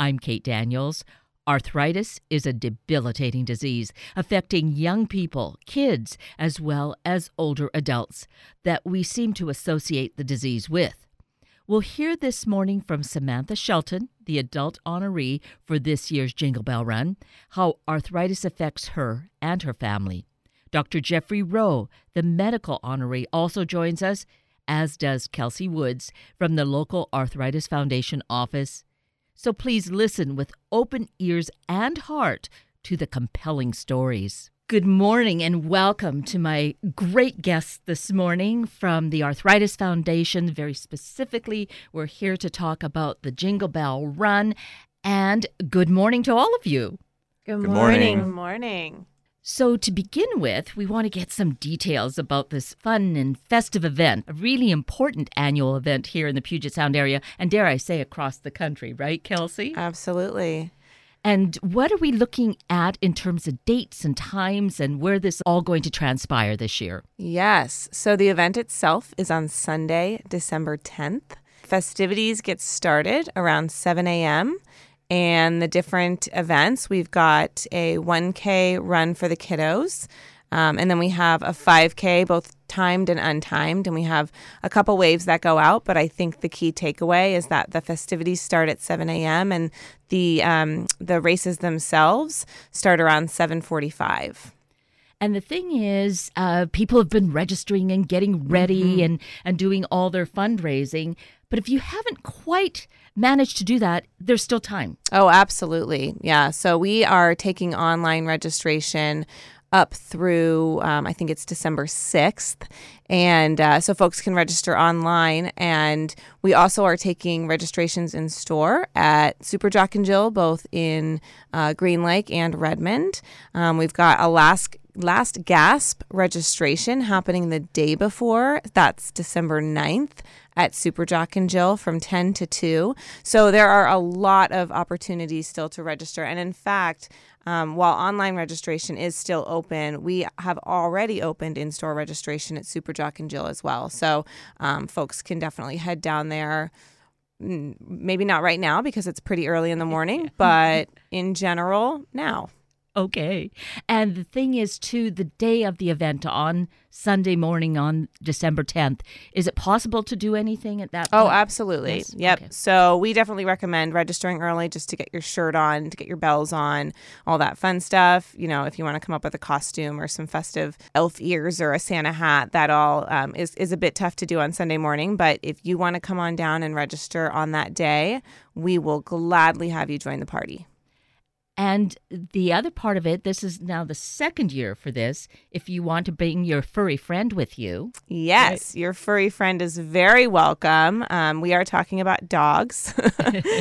I'm Kate Daniels. Arthritis is a debilitating disease affecting young people, kids, as well as older adults that we seem to associate the disease with. We'll hear this morning from Samantha Shelton, the adult honoree for this year's Jingle Bell Run, how arthritis affects her and her family. Dr. Jeffrey Roh, the medical honoree, also joins us, as does Kelsey Woods from the local Arthritis Foundation office so please listen with open ears and heart to the compelling stories. Good morning and welcome to my great guests this morning from the Arthritis Foundation. Very specifically, we're here to talk about the Jingle Bell Run. And good morning to all of you. Good, Good morning. morning. Good morning. So, to begin with, we want to get some details about this fun and festive event, a really important annual event here in the Puget Sound area, and dare I say across the country, right, Kelsey? Absolutely. And what are we looking at in terms of dates and times and where this is all going to transpire this year? Yes. So the event itself is on Sunday, December 10th. Festivities get started around 7 a.m. And the different events we've got a 1K run for the kiddos. Um, and then we have a 5K, both timed and untimed. And we have a couple waves that go out. But I think the key takeaway is that the festivities start at 7 a.m. and the um, the races themselves start around 7:45. And the thing is, uh, people have been registering and getting ready and, and doing all their fundraising. But if you haven't quite managed to do that, there's still time. Oh, absolutely. Yeah. So we are taking online registration up through, um, I think it's December 6th. And uh, so folks can register online. And we also are taking registrations in store at Super Jock and Jill, both in uh, Green Lake and Redmond. Um, we've got a last gasp registration happening the day before. That's December 9th at Super Jock and Jill from 10 to 2. So there are a lot of opportunities still to register. And in fact, um, while online registration is still open, we have already opened in store registration at Super Jock and Jill as well. So um, folks can definitely head down there. Maybe not right now because it's pretty early in the morning, but in general, now. Okay. And the thing is, too, the day of the event on Sunday morning on December 10th, is it possible to do anything at that Oh, absolutely. Yes? Yep. Okay. So we definitely recommend registering early just to get your shirt on, to get your bells on, all that fun stuff. You know, if you want to come up with a costume or some festive elf ears or a Santa hat, that all um, is, is a bit tough to do on Sunday morning. But if you want to come on down and register on that day, we will gladly have you join the party. And the other part of it, this is now the second year for this. If you want to bring your furry friend with you, Yes, your furry friend is very welcome. Um, we are talking about dogs.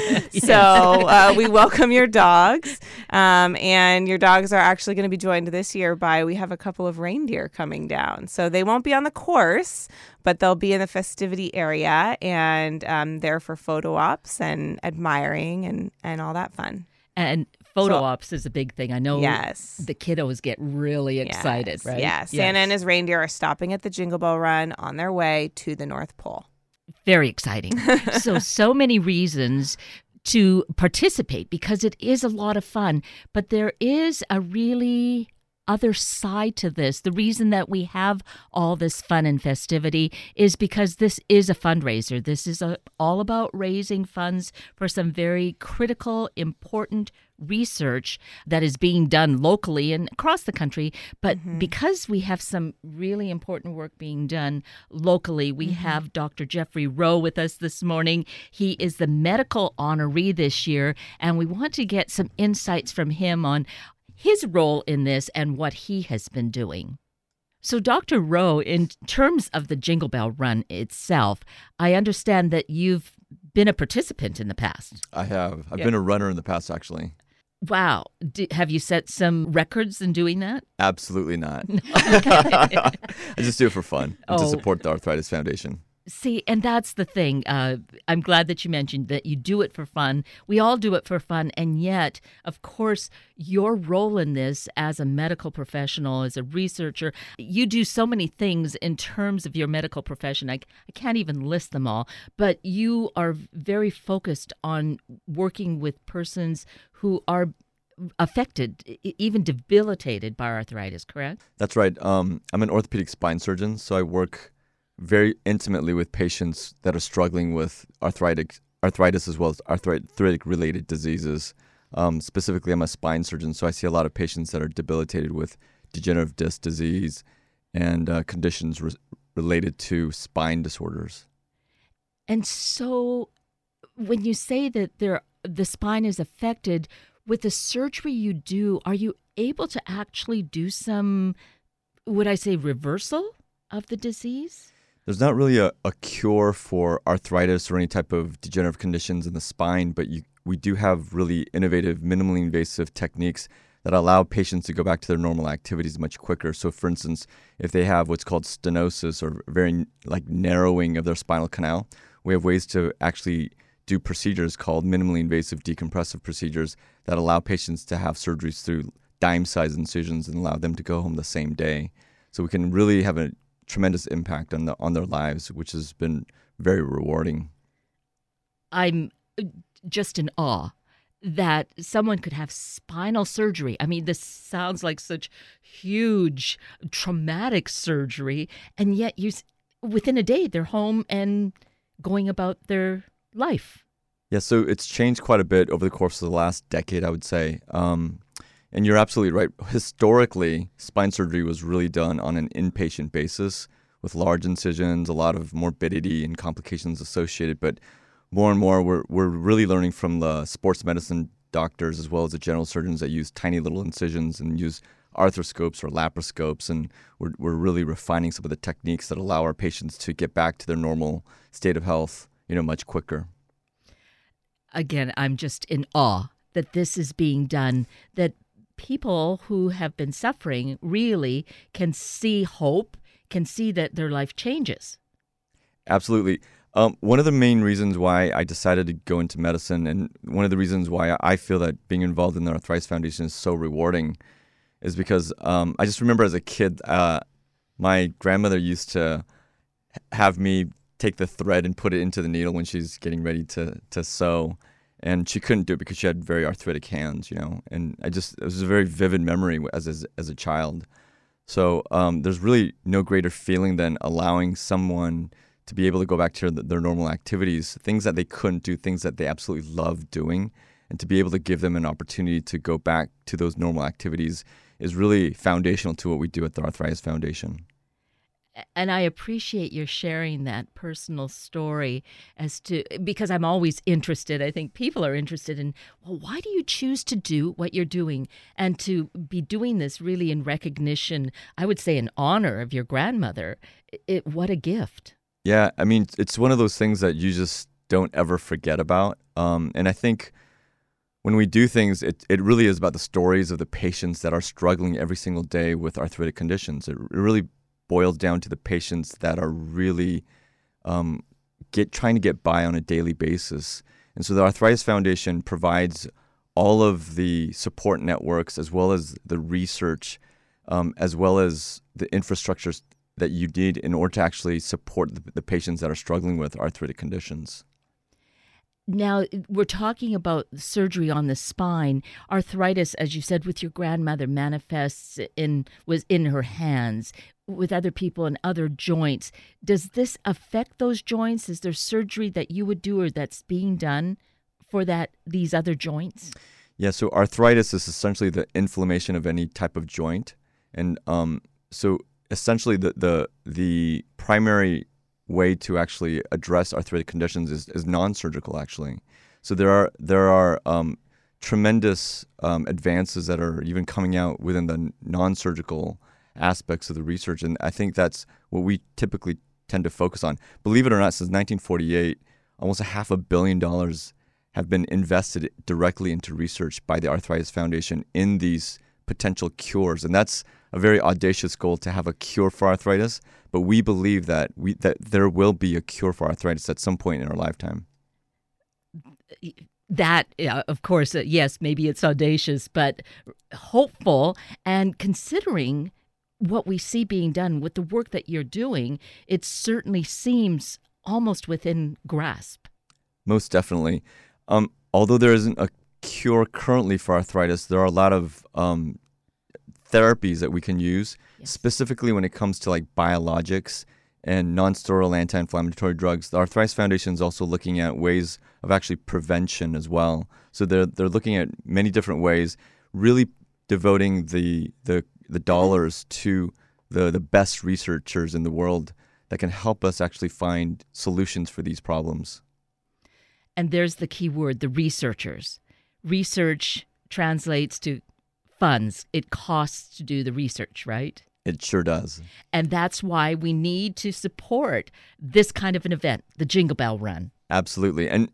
so uh, we welcome your dogs. Um, and your dogs are actually going to be joined this year by, we have a couple of reindeer coming down. So they won't be on the course, but they'll be in the festivity area and um, there for photo ops and admiring and, and all that fun. and photo So- ops is a big thing. I know Yes. the kiddos get really excited, Yes, right? Yeah. Santa and his reindeer are stopping at the Jingle Bell Run on their way to the North Pole. very exciting. so, so many reasons to participate because it is a lot of fun, but there is a really other side to this. The reason that we have all this fun and festivity is because this is a fundraiser. This is a, all about raising funds for some very critical, important research that is being done locally and across the country. But mm-hmm. because we have some really important work being done locally, we mm-hmm. have Dr. Jeffrey Roh with us this morning. He is the medical honoree this year, and we want to get some insights from him on his role in this and what he has been doing. So, Dr. Roh, in terms of the Jingle Bell Run itself, I understand that you've been a participant in the past. I have. I've Yeah. been a runner in the past, actually. Wow. D have you set some records in doing that? Absolutely not. I just do it for fun Oh. to support the Arthritis Foundation. See, and that's the thing. Uh, I'm glad that you mentioned that you do it for fun. We all do it for fun. And yet, of course, your role in this as a medical professional, as a researcher, you do so many things in terms of your medical profession. I, I can't even list them all, but you are very focused on working with persons who are affected, even debilitated by arthritis, correct? That's right. Um, I'm an orthopedic spine surgeon, so I work very intimately with patients that are struggling with arthritic arthritis as well as arthritic related diseases. Um, specifically, I'm a spine surgeon, so I see a lot of patients that are debilitated with degenerative disc disease and uh, conditions re- related to spine disorders. And so, when you say that there, the spine is affected, with the surgery you do, are you able to actually do some, would I say, reversal of the disease? There's not really a, a cure for arthritis or any type of degenerative conditions in the spine, but you, we do have really innovative, minimally invasive techniques that allow patients to go back to their normal activities much quicker. So, for instance, if they have what's called stenosis or very like narrowing of their spinal canal, we have ways to actually do procedures called minimally invasive decompressive procedures that allow patients to have surgeries through dime sized incisions and allow them to go home the same day. So we can really have a tremendous impact on the on their lives, which has been very rewarding. I'm uh, just in awe that someone could have spinal surgery. I mean, this sounds like such huge traumatic surgery, and yet you within a day they're home and going about their life. Yeah, so it's changed quite a bit over the course of the last decade, I would say. Um, and you're absolutely right. Historically, spine surgery was really done on an inpatient basis with large incisions, a lot of morbidity and complications associated. But more and more, we're, we're really learning from the sports medicine doctors as well as the general surgeons that use tiny little incisions and use arthroscopes or laparoscopes. And we're, we're really refining some of the techniques that allow our patients to get back to their normal state of health, you know, much quicker. Again, I'm just in awe that this is being done, that people who have been suffering really can see hope, can see that their life changes. Absolutely. Um, one of the main reasons why I decided to go into medicine, and one of the reasons why I feel that being involved in the Arthritis Foundation is so rewarding, is because um, I just remember as a kid, uh, my grandmother used to have me take the thread and put it into the needle when she's getting ready to to sew and she couldn't do it because she had very arthritic hands, you know. And I just it was a very vivid memory as as, as a child. So um, there's really no greater feeling than allowing someone to be able to go back to their, their normal activities, things that they couldn't do, things that they absolutely love doing, and to be able to give them an opportunity to go back to those normal activities is really foundational to what we do at the Arthritis Foundation and I appreciate your sharing that personal story as to because I'm always interested. I think people are interested in well, why do you choose to do what you're doing and to be doing this really in recognition, I would say in honor of your grandmother. It, what a gift. Yeah, I mean, it's one of those things that you just don't ever forget about. Um, and I think when we do things, it, it really is about the stories of the patients that are struggling every single day with arthritic conditions. It, it really boils down to the patients that are really um, get trying to get by on a daily basis. And so the Arthritis Foundation provides all of the support networks as well as the research, um, as well as the infrastructures that you need in order to actually support the, the patients that are struggling with arthritic conditions. Now, we're talking about surgery on the spine. Arthritis, as you said, with your grandmother manifests in was in her hands with other people and other joints. Does this affect those joints? Is there surgery that you would do or that's being done for that these other joints? Yeah, so arthritis is essentially the inflammation of any type of joint. And um, so essentially the, the the primary way to actually address arthritic conditions is, is non-surgical actually. So there are there are um, tremendous um, advances that are even coming out within the non-surgical aspects of the research, and I think that's what we typically tend to focus on. Believe it or not, since 1948, almost a half a billion dollars have been invested directly into research by the Arthritis Foundation in these potential cures, and that's a very audacious goal to have a cure for arthritis. But we believe that we that there will be a cure for arthritis at some point in our lifetime. That, of course, uh, yes, maybe it's audacious, but hopeful. And considering what we see being done with the work that you're doing, it certainly seems almost within grasp. Most definitely. Um, although there isn't a cure currently for arthritis, there are a lot of um, therapies that we can use, yes. specifically when it comes to like biologics and non-steroidal anti-inflammatory drugs. The Arthritis Foundation is also looking at ways of actually prevention as well. So they're they're looking at many different ways, really devoting the the the dollars to the the best researchers in the world that can help us actually find solutions for these problems. And there's the key word, the researchers. Research translates to funds. It costs to do the research, right? It sure does. And that's why we need to support this kind of an event, the Jingle Bell Run. Absolutely. And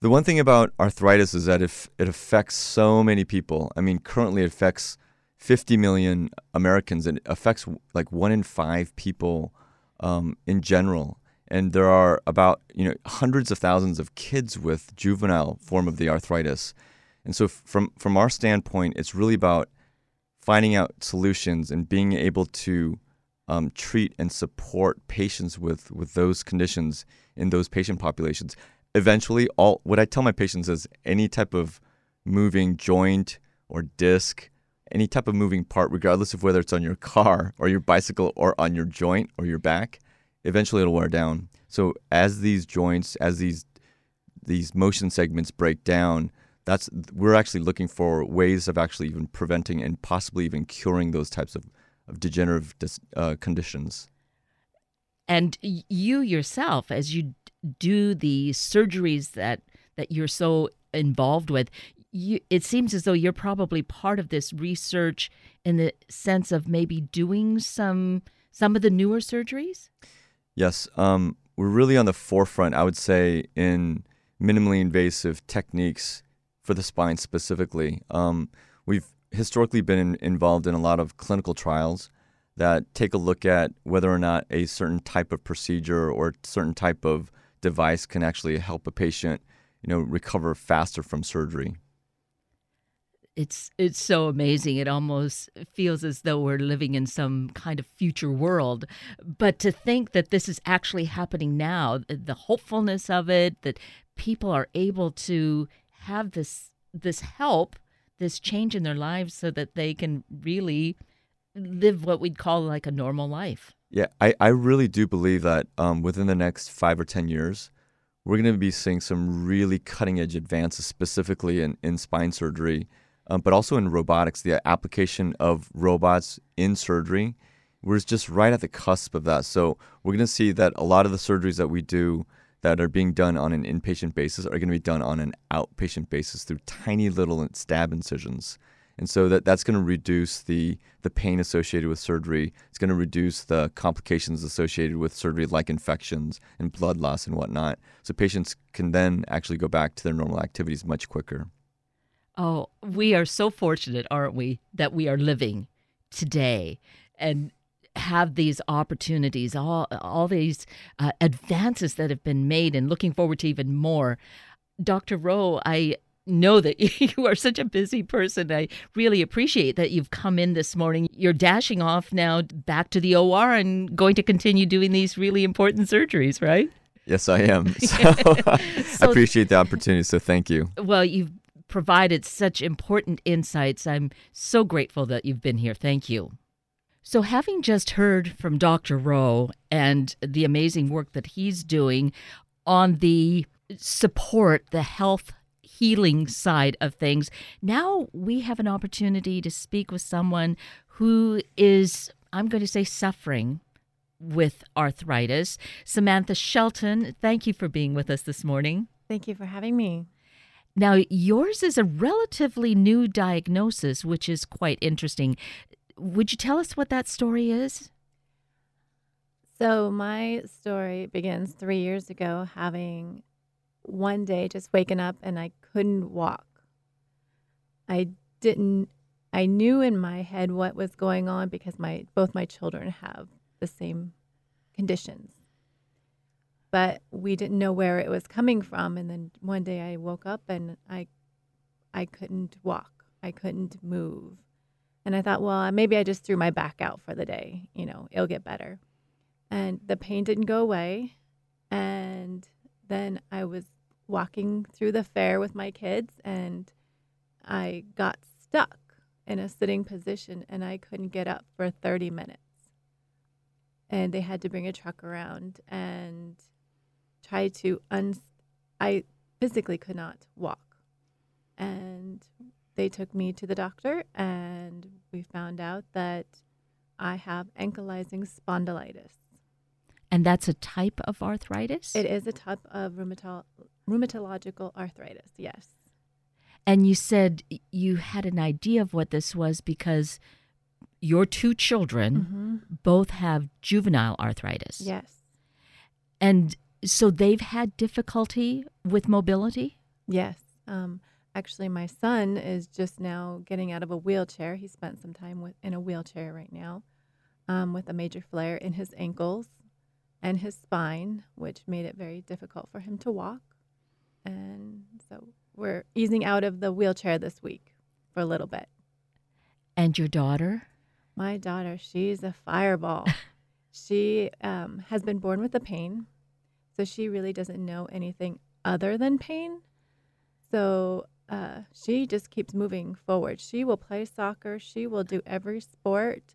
the one thing about arthritis is that if it affects so many people, I mean, currently it affects 50 million Americans and it affects like one in five people um, in general. And there are about you know hundreds of thousands of kids with juvenile form of the arthritis. And so from from our standpoint, it's really about finding out solutions and being able to um, treat and support patients with with those conditions in those patient populations. Eventually, all what I tell my patients is any type of moving joint or disc, any type of moving part, regardless of whether it's on your car or your bicycle or on your joint or your back, eventually it'll wear down. So as these joints, as these these motion segments break down, that's we're actually looking for ways of actually even preventing and possibly even curing those types of, of degenerative dis, uh, conditions. And you yourself, as you do the surgeries that that you're so involved with, you, it seems as though you're probably part of this research in the sense of maybe doing some some of the newer surgeries. Yes, um, we're really on the forefront. I would say in minimally invasive techniques for the spine specifically. Um, we've historically been in, involved in a lot of clinical trials that take a look at whether or not a certain type of procedure or certain type of device can actually help a patient, you know, recover faster from surgery. It's it's so amazing. It almost feels as though we're living in some kind of future world. But to think that this is actually happening now, the hopefulness of it, that people are able to have this this help, this change in their lives so that they can really live what we'd call like a normal life. Yeah, I, I really do believe that um, within the next five or 10 years, we're going to be seeing some really cutting edge advances, specifically in, in spine surgery, um, but also in robotics. The application of robots in surgery, we're just right at the cusp of that. So we're going to see that a lot of the surgeries that we do that are being done on an inpatient basis are going to be done on an outpatient basis through tiny little stab incisions. And so that, that's going to reduce the, the pain associated with surgery. It's going to reduce the complications associated with surgery, like infections and blood loss and whatnot. So patients can then actually go back to their normal activities much quicker. Oh, we are so fortunate, aren't we, that we are living today. And have these opportunities, all all these uh, advances that have been made, and looking forward to even more. Dr. Roh, I know that you are such a busy person. I really appreciate that you've come in this morning. You're dashing off now back to the OR and going to continue doing these really important surgeries, right? Yes, I am. So, so I appreciate the opportunity. So thank you. Well, you've provided such important insights. I'm so grateful that you've been here. Thank you. So, having just heard from Dr. Roh and the amazing work that he's doing on the support, the health healing side of things, now we have an opportunity to speak with someone who is, I'm going to say, suffering with arthritis. Samantha Shelton, thank you for being with us this morning. Thank you for having me. Now, yours is a relatively new diagnosis, which is quite interesting would you tell us what that story is? So, my story begins three years ago, having one day just waking up and I couldn't walk. I didn't I knew in my head what was going on because my both my children have the same conditions. But we didn't know where it was coming from and then one day I woke up and I I couldn't walk. I couldn't move. And I thought, well, uh, maybe I just threw my back out for the day, you know, it'll get better. And the pain didn't go away. And then I was walking through the fair with my kids and I got stuck in a sitting position and I couldn't get up for 30 minutes. And they had to bring a truck around and try to un I physically could not walk. And they took me to the doctor and we found out that I have ankylosing spondylitis. And that's a type of arthritis? It is a type of rheumato- rheumatological arthritis, yes. And you said you had an idea of what this was because your two children Mm-hmm. both have juvenile arthritis. Yes. And so they've had difficulty with mobility? Yes. Um, actually, my son is just now getting out of a wheelchair. He spent some time with, in a wheelchair right now um, with a major flare in his ankles and his spine, which made it very difficult for him to walk. And so we're easing out of the wheelchair this week for a little bit. And your daughter? My daughter, she's a fireball. she um, has been born with the pain, so she really doesn't know anything other than pain. So uh, she just keeps moving forward. She will play soccer, she will do every sport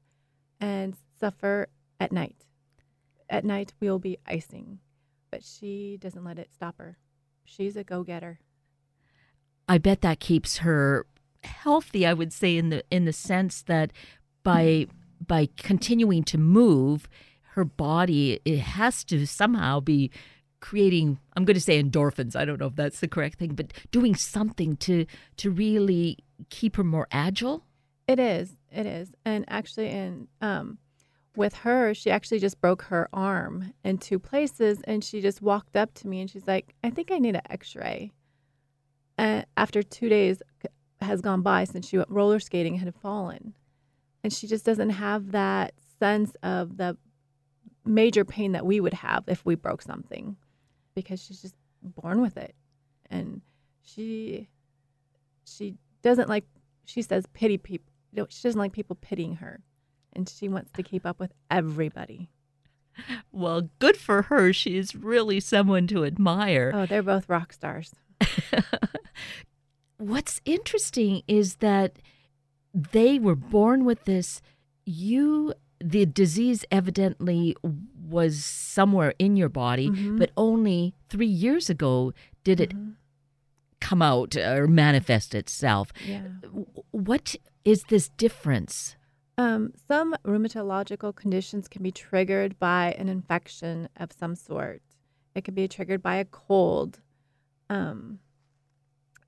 and suffer at night. At night, we will be icing, but she doesn't let it stop her. She's a go getter. I bet that keeps her healthy, I would say in the in the sense that by by continuing to move, her body it has to somehow be creating I'm going to say endorphins. I don't know if that's the correct thing, but doing something to to really keep her more agile. It is. It is. And actually, in um, with her, she actually just broke her arm in two places, and she just walked up to me and she's like, "I think I need an X-ray." And after two days has gone by since she went roller skating and had fallen, and she just doesn't have that sense of the major pain that we would have if we broke something, because she's just born with it, and she she doesn't like she says pity people she doesn't like people pitying her and she wants to keep up with everybody Well, good for her. She is really someone to admire. oh they're both rock stars What's interesting is that they were born with this. You, the disease evidently was somewhere in your body, Mhm. but only three years ago did it Mhm. come out or manifest itself. yeah What is this difference? um, some rheumatological conditions can be triggered by an infection of some sort it can be triggered by a cold um,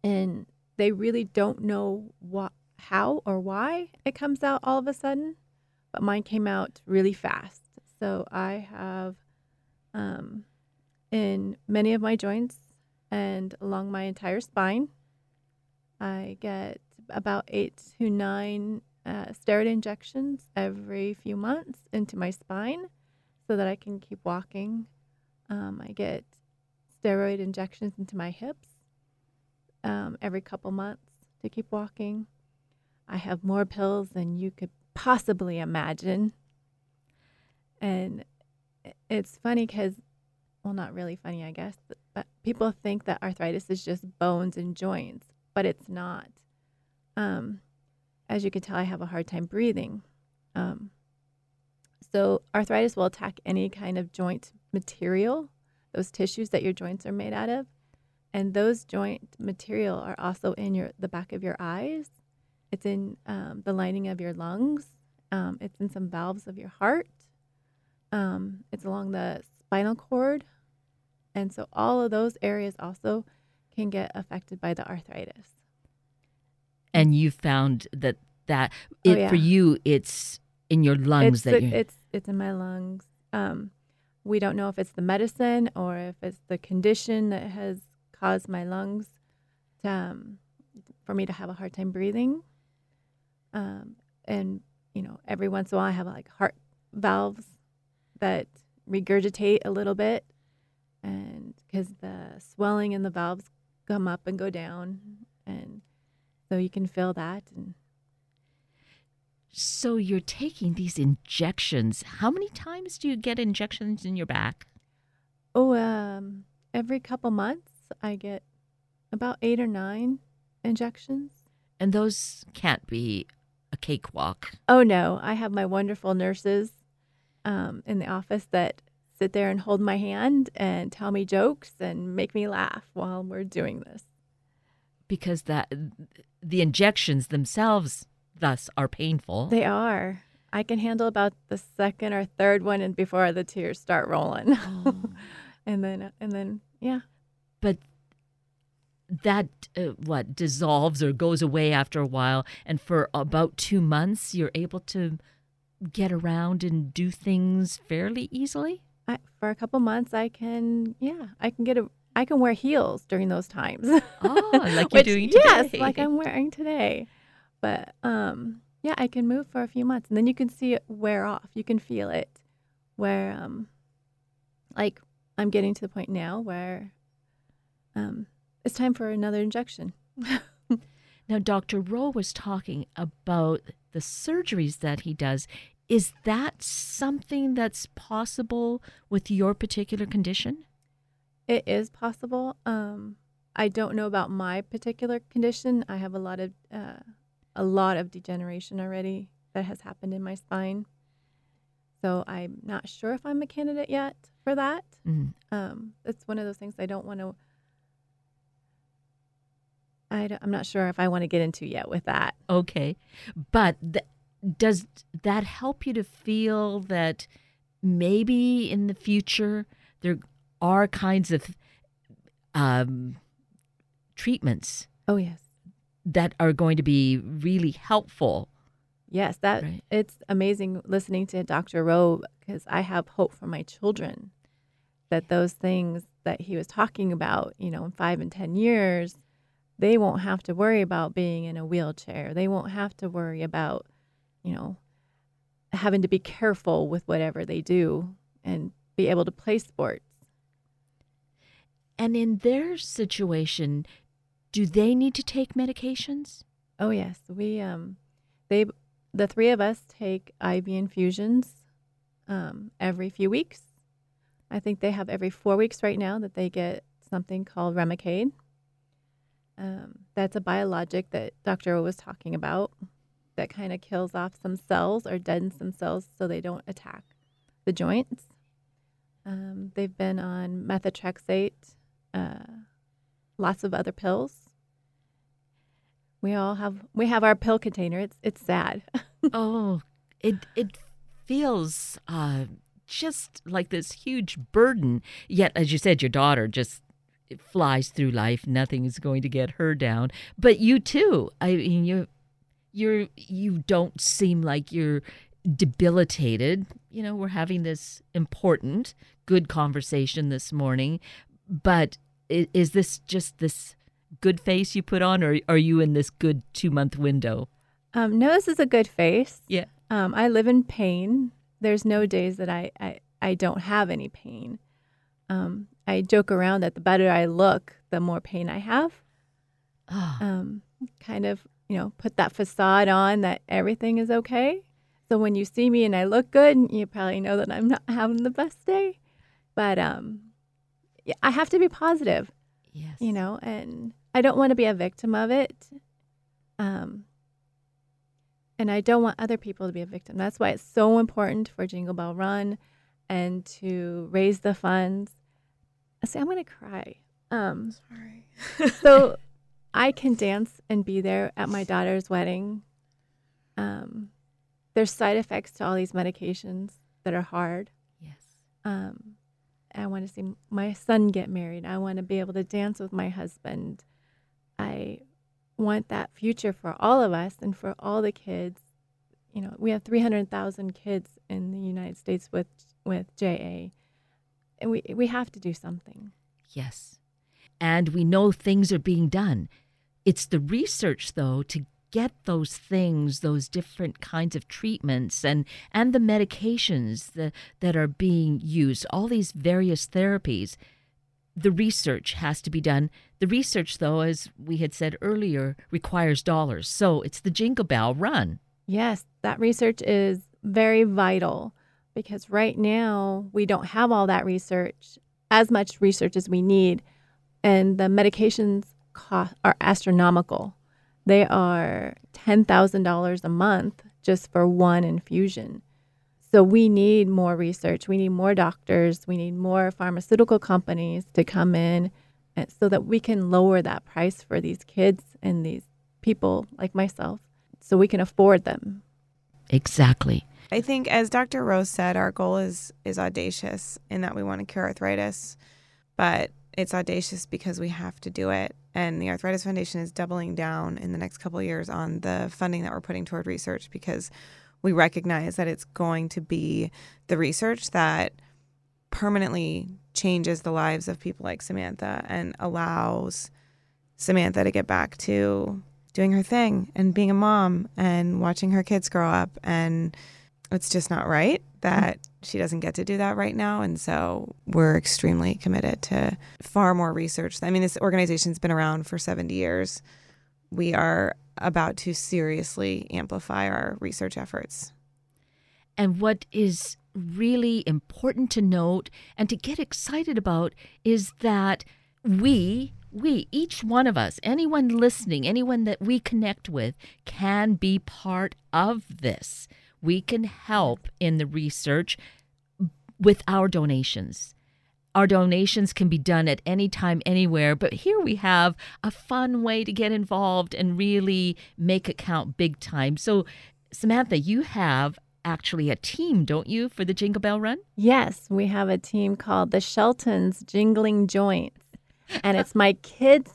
and they really don't know what how or why it comes out all of a sudden but mine came out really fast so i have um, in many of my joints and along my entire spine i get about eight to nine uh, steroid injections every few months into my spine so that i can keep walking um, i get steroid injections into my hips um, every couple months to keep walking. I have more pills than you could possibly imagine. And it's funny because, well, not really funny, I guess, but, people think that arthritis is just bones and joints, but it's not. Um, as you can tell, I have a hard time breathing. Um, so, arthritis will attack any kind of joint material, those tissues that your joints are made out of and those joint material are also in your the back of your eyes it's in um, the lining of your lungs. Um, it's in some valves of your heart. Um, it's along the spinal cord. And so all of those areas also can get affected by the arthritis. And you found that that Oh, it for you it's in your lungs it's, that you're it's it's in my lungs. Um, we don't know if it's the medicine or if it's the condition that has caused my lungs to, um, for me to have a hard time breathing Um, and you know, every once in a while, I have like heart valves that regurgitate a little bit, and because the swelling in the valves come up and go down, and so you can feel that. And So you're taking these injections. How many times do you get injections in your back? oh, um, every couple months, I get about eight or nine injections. And those can't be a cakewalk. Oh no, I have my wonderful nurses um, in the office that sit there and hold my hand and tell me jokes and make me laugh while we're doing this. because that the injections themselves thus are painful. They are. I can handle about the second or third one and before the tears start rolling. and then and then yeah. but that uh, what dissolves or goes away after a while and for about 2 months you're able to get around and do things fairly easily. I, for a couple months I can yeah, I can get a I can wear heels during those times. Oh, like you're Which- doing Yes, like I'm wearing today. But um, yeah, I can move for a few months, and then you can see it wear off. You can feel it, where um, like I'm getting to the point now where um, it's time for another injection. Now Dr. Roh was talking about the surgeries that he does. Is that something that's possible with your particular condition? It is possible. Um, I don't know about my particular condition. I have a lot of uh, a lot of degeneration already that has happened in my spine. So I'm not sure if I'm a candidate yet for that. Mhm. Um, it's one of those things I don't want to. I don't- I'm not sure if I want to get into yet with that. Okay. But th- does that help you to feel that maybe in the future there are kinds of um, treatments Oh yes, that are going to be really helpful? yes. That Right. it's amazing listening to Dr. Roh because I have hope for my children that those things that he was talking about, you know, in five and ten years, they won't have to worry about being in a wheelchair. They won't have to worry about, you know, having to be careful with whatever they do and be able to play sports. And in their situation, do they need to take medications? Oh yes, we um, they the three of us take IV infusions um, every few weeks. I think they have every four weeks right now that they get something called Remicade. Um, that's a biologic that Dr. O was talking about that kind of kills off some cells or deadens some cells so they don't attack the joints. Um, they've been on methotrexate, uh, lots of other pills. We all have we have our pill container. It's it's sad. oh, it it feels uh, just like this huge burden. Yet, as you said, your daughter just flies through life. Nothing is going to get her down. But you too. I mean, you you're you don't seem like you're debilitated. You know, we're having this important, good conversation this morning. But is this just this good face you put on, or are you in this good two month window? Um, no, this is a good face. Yeah. Um, I live in pain. There's no days that I, I, I don't have any pain. Um, I joke around that the better I look, the more pain I have. Oh, Um, kind of, you know, put that facade on that everything is okay. So when you see me and I look good, you probably know that I'm not having the best day. But um, yeah, I have to be positive. yes. you know, and I don't want to be a victim of it. Um, and I don't want other people to be a victim. That's why it's so important for Jingle Bell Run and to raise the funds. See, I'm going to cry. Um, Sorry. so I can dance and be there at my daughter's wedding. Um, there's side effects to all these medications that are hard. Yes. Um, I want to see my son get married. I want to be able to dance with my husband. I want that future for all of us and for all the kids. You know, we have 300,000 kids in the United States with with JA. And we we have to do something. Yes. And we know things are being done. It's the research, though, to get those things, those different kinds of treatments and and the medications that that are being used, all these various therapies, the research has to be done. The research, though, as we had said earlier, requires dollars. So it's the Jingle Bell Run. Yes, that research is very vital because right now we don't have all that research, as much research as we need, and the medications cost are astronomical. They are $10,000 a month just for one infusion. So we need more research. We need more doctors. We need more pharmaceutical companies to come in eh, so that we can lower that price for these kids and these people like myself so we can afford them. Exactly. I think, as Dr. Rose said, our goal is is audacious in that we want to cure arthritis, but it's audacious because we have to do it. And the Arthritis Foundation is doubling down in the next couple years on the funding that we're putting toward research because we recognize that it's going to be the research that permanently changes the lives of people like Samantha and allows Samantha to get back to doing her thing and being a mom and watching her kids grow up and it's just not right that mm. she doesn't get to do that right now. And so we're extremely committed to far more research. I mean this organization's been around for 70 years. We are about to seriously amplify our research efforts. And what is really important to note and to get excited about is that we, we, each one of us, anyone listening, anyone that we connect with, can be part of this. We can help in the research with our donations. Our donations can be done at any time, anywhere, but here we have a fun way to get involved and really make it count big time. So, Samantha, you have actually a team, don't you, for the Jingle Bell Run? Yes, we have a team called the Sheltons Jingling Joints. And it's my kids'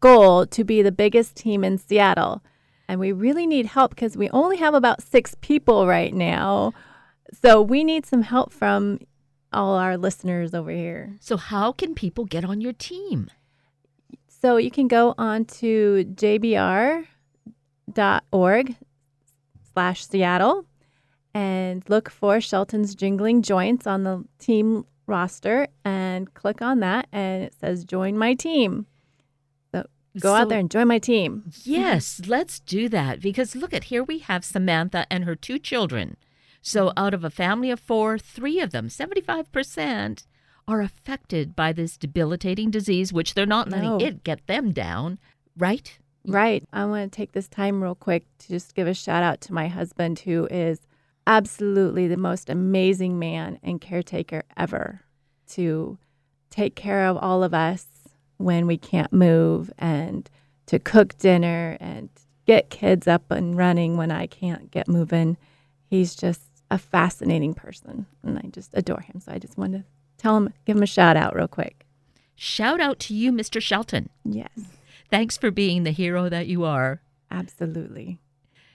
goal to be the biggest team in Seattle. And we really need help because we only have about six people right now. So we need some help from all our listeners over here. So, how can people get on your team? So you can go on to jbr.org slash Seattle and look for Shelton's Jingling Joints on the team roster and click on that and it says join my team. So go out there and join my team. Yes, let's do that because look at here we have Samantha and her two children. So out of a family of four, three of them, 75%, are affected by this debilitating disease, which they're not letting No. it get them down, right? Right. I want to take this time real quick to just give a shout out to my husband, who is absolutely the most amazing man and caretaker ever to take care of all of us when we can't move and to cook dinner and get kids up and running when I can't get moving. He's just a fascinating person and I just adore him. So I just wanted to tell him, give him a shout out real quick. Shout out to you, Mr. Shelton. Yes, Thanks for being the hero that you are. absolutely.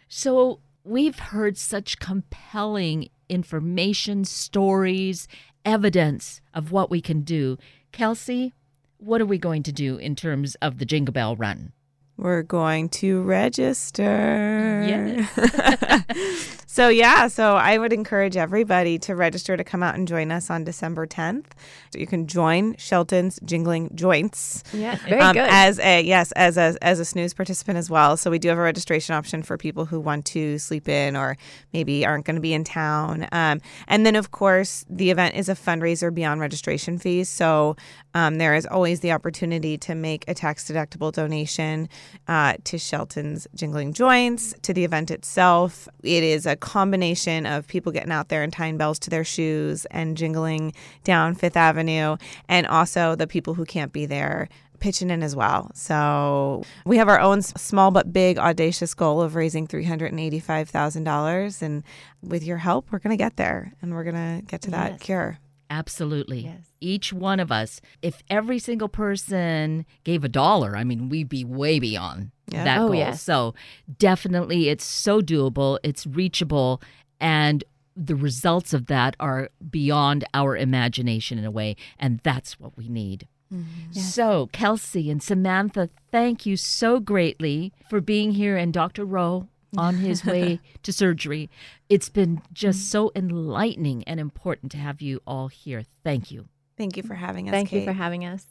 So, we've heard such compelling information, stories, evidence of what we can do. Kelsey, what are we going to do in terms of the Jingle Bell Run? We're going to register. Yes. so, yeah, so I would encourage everybody to register to come out and join us on December 10th. So you can join Shelton's Jingling Joints. Yes, very um, good. As a yes, as a as a snooze participant as well. So we do have a registration option for people who want to sleep in or maybe aren't going to be in town. Um, and then of course the event is a fundraiser beyond registration fees. So um, there is always the opportunity to make a tax deductible donation uh, to Shelton's Jingling Joints to the event itself. It is a combination of people getting out there and tying bells to their shoes and jingling down Fifth Avenue, and also the people who can't be there pitching in as well. So we have our own small but big audacious goal of raising $385,000 and with your help we're going to get there and we're going to get to that Yes. cure. Absolutely. Yes. Each one of us, if every single person gave a dollar, I mean, we'd be way beyond Yeah. that Oh, goal. yes. So definitely it's so doable, it's reachable, and the results of that are beyond our imagination in a way. And that's what we need. Mm-hmm. Yes. So, Kelsey and Samantha, thank you so greatly for being here and Dr. Roh on his way to surgery. It's been just mm. so enlightening and important to have you all here. Thank you. Thank you for having us. Thank you for having us.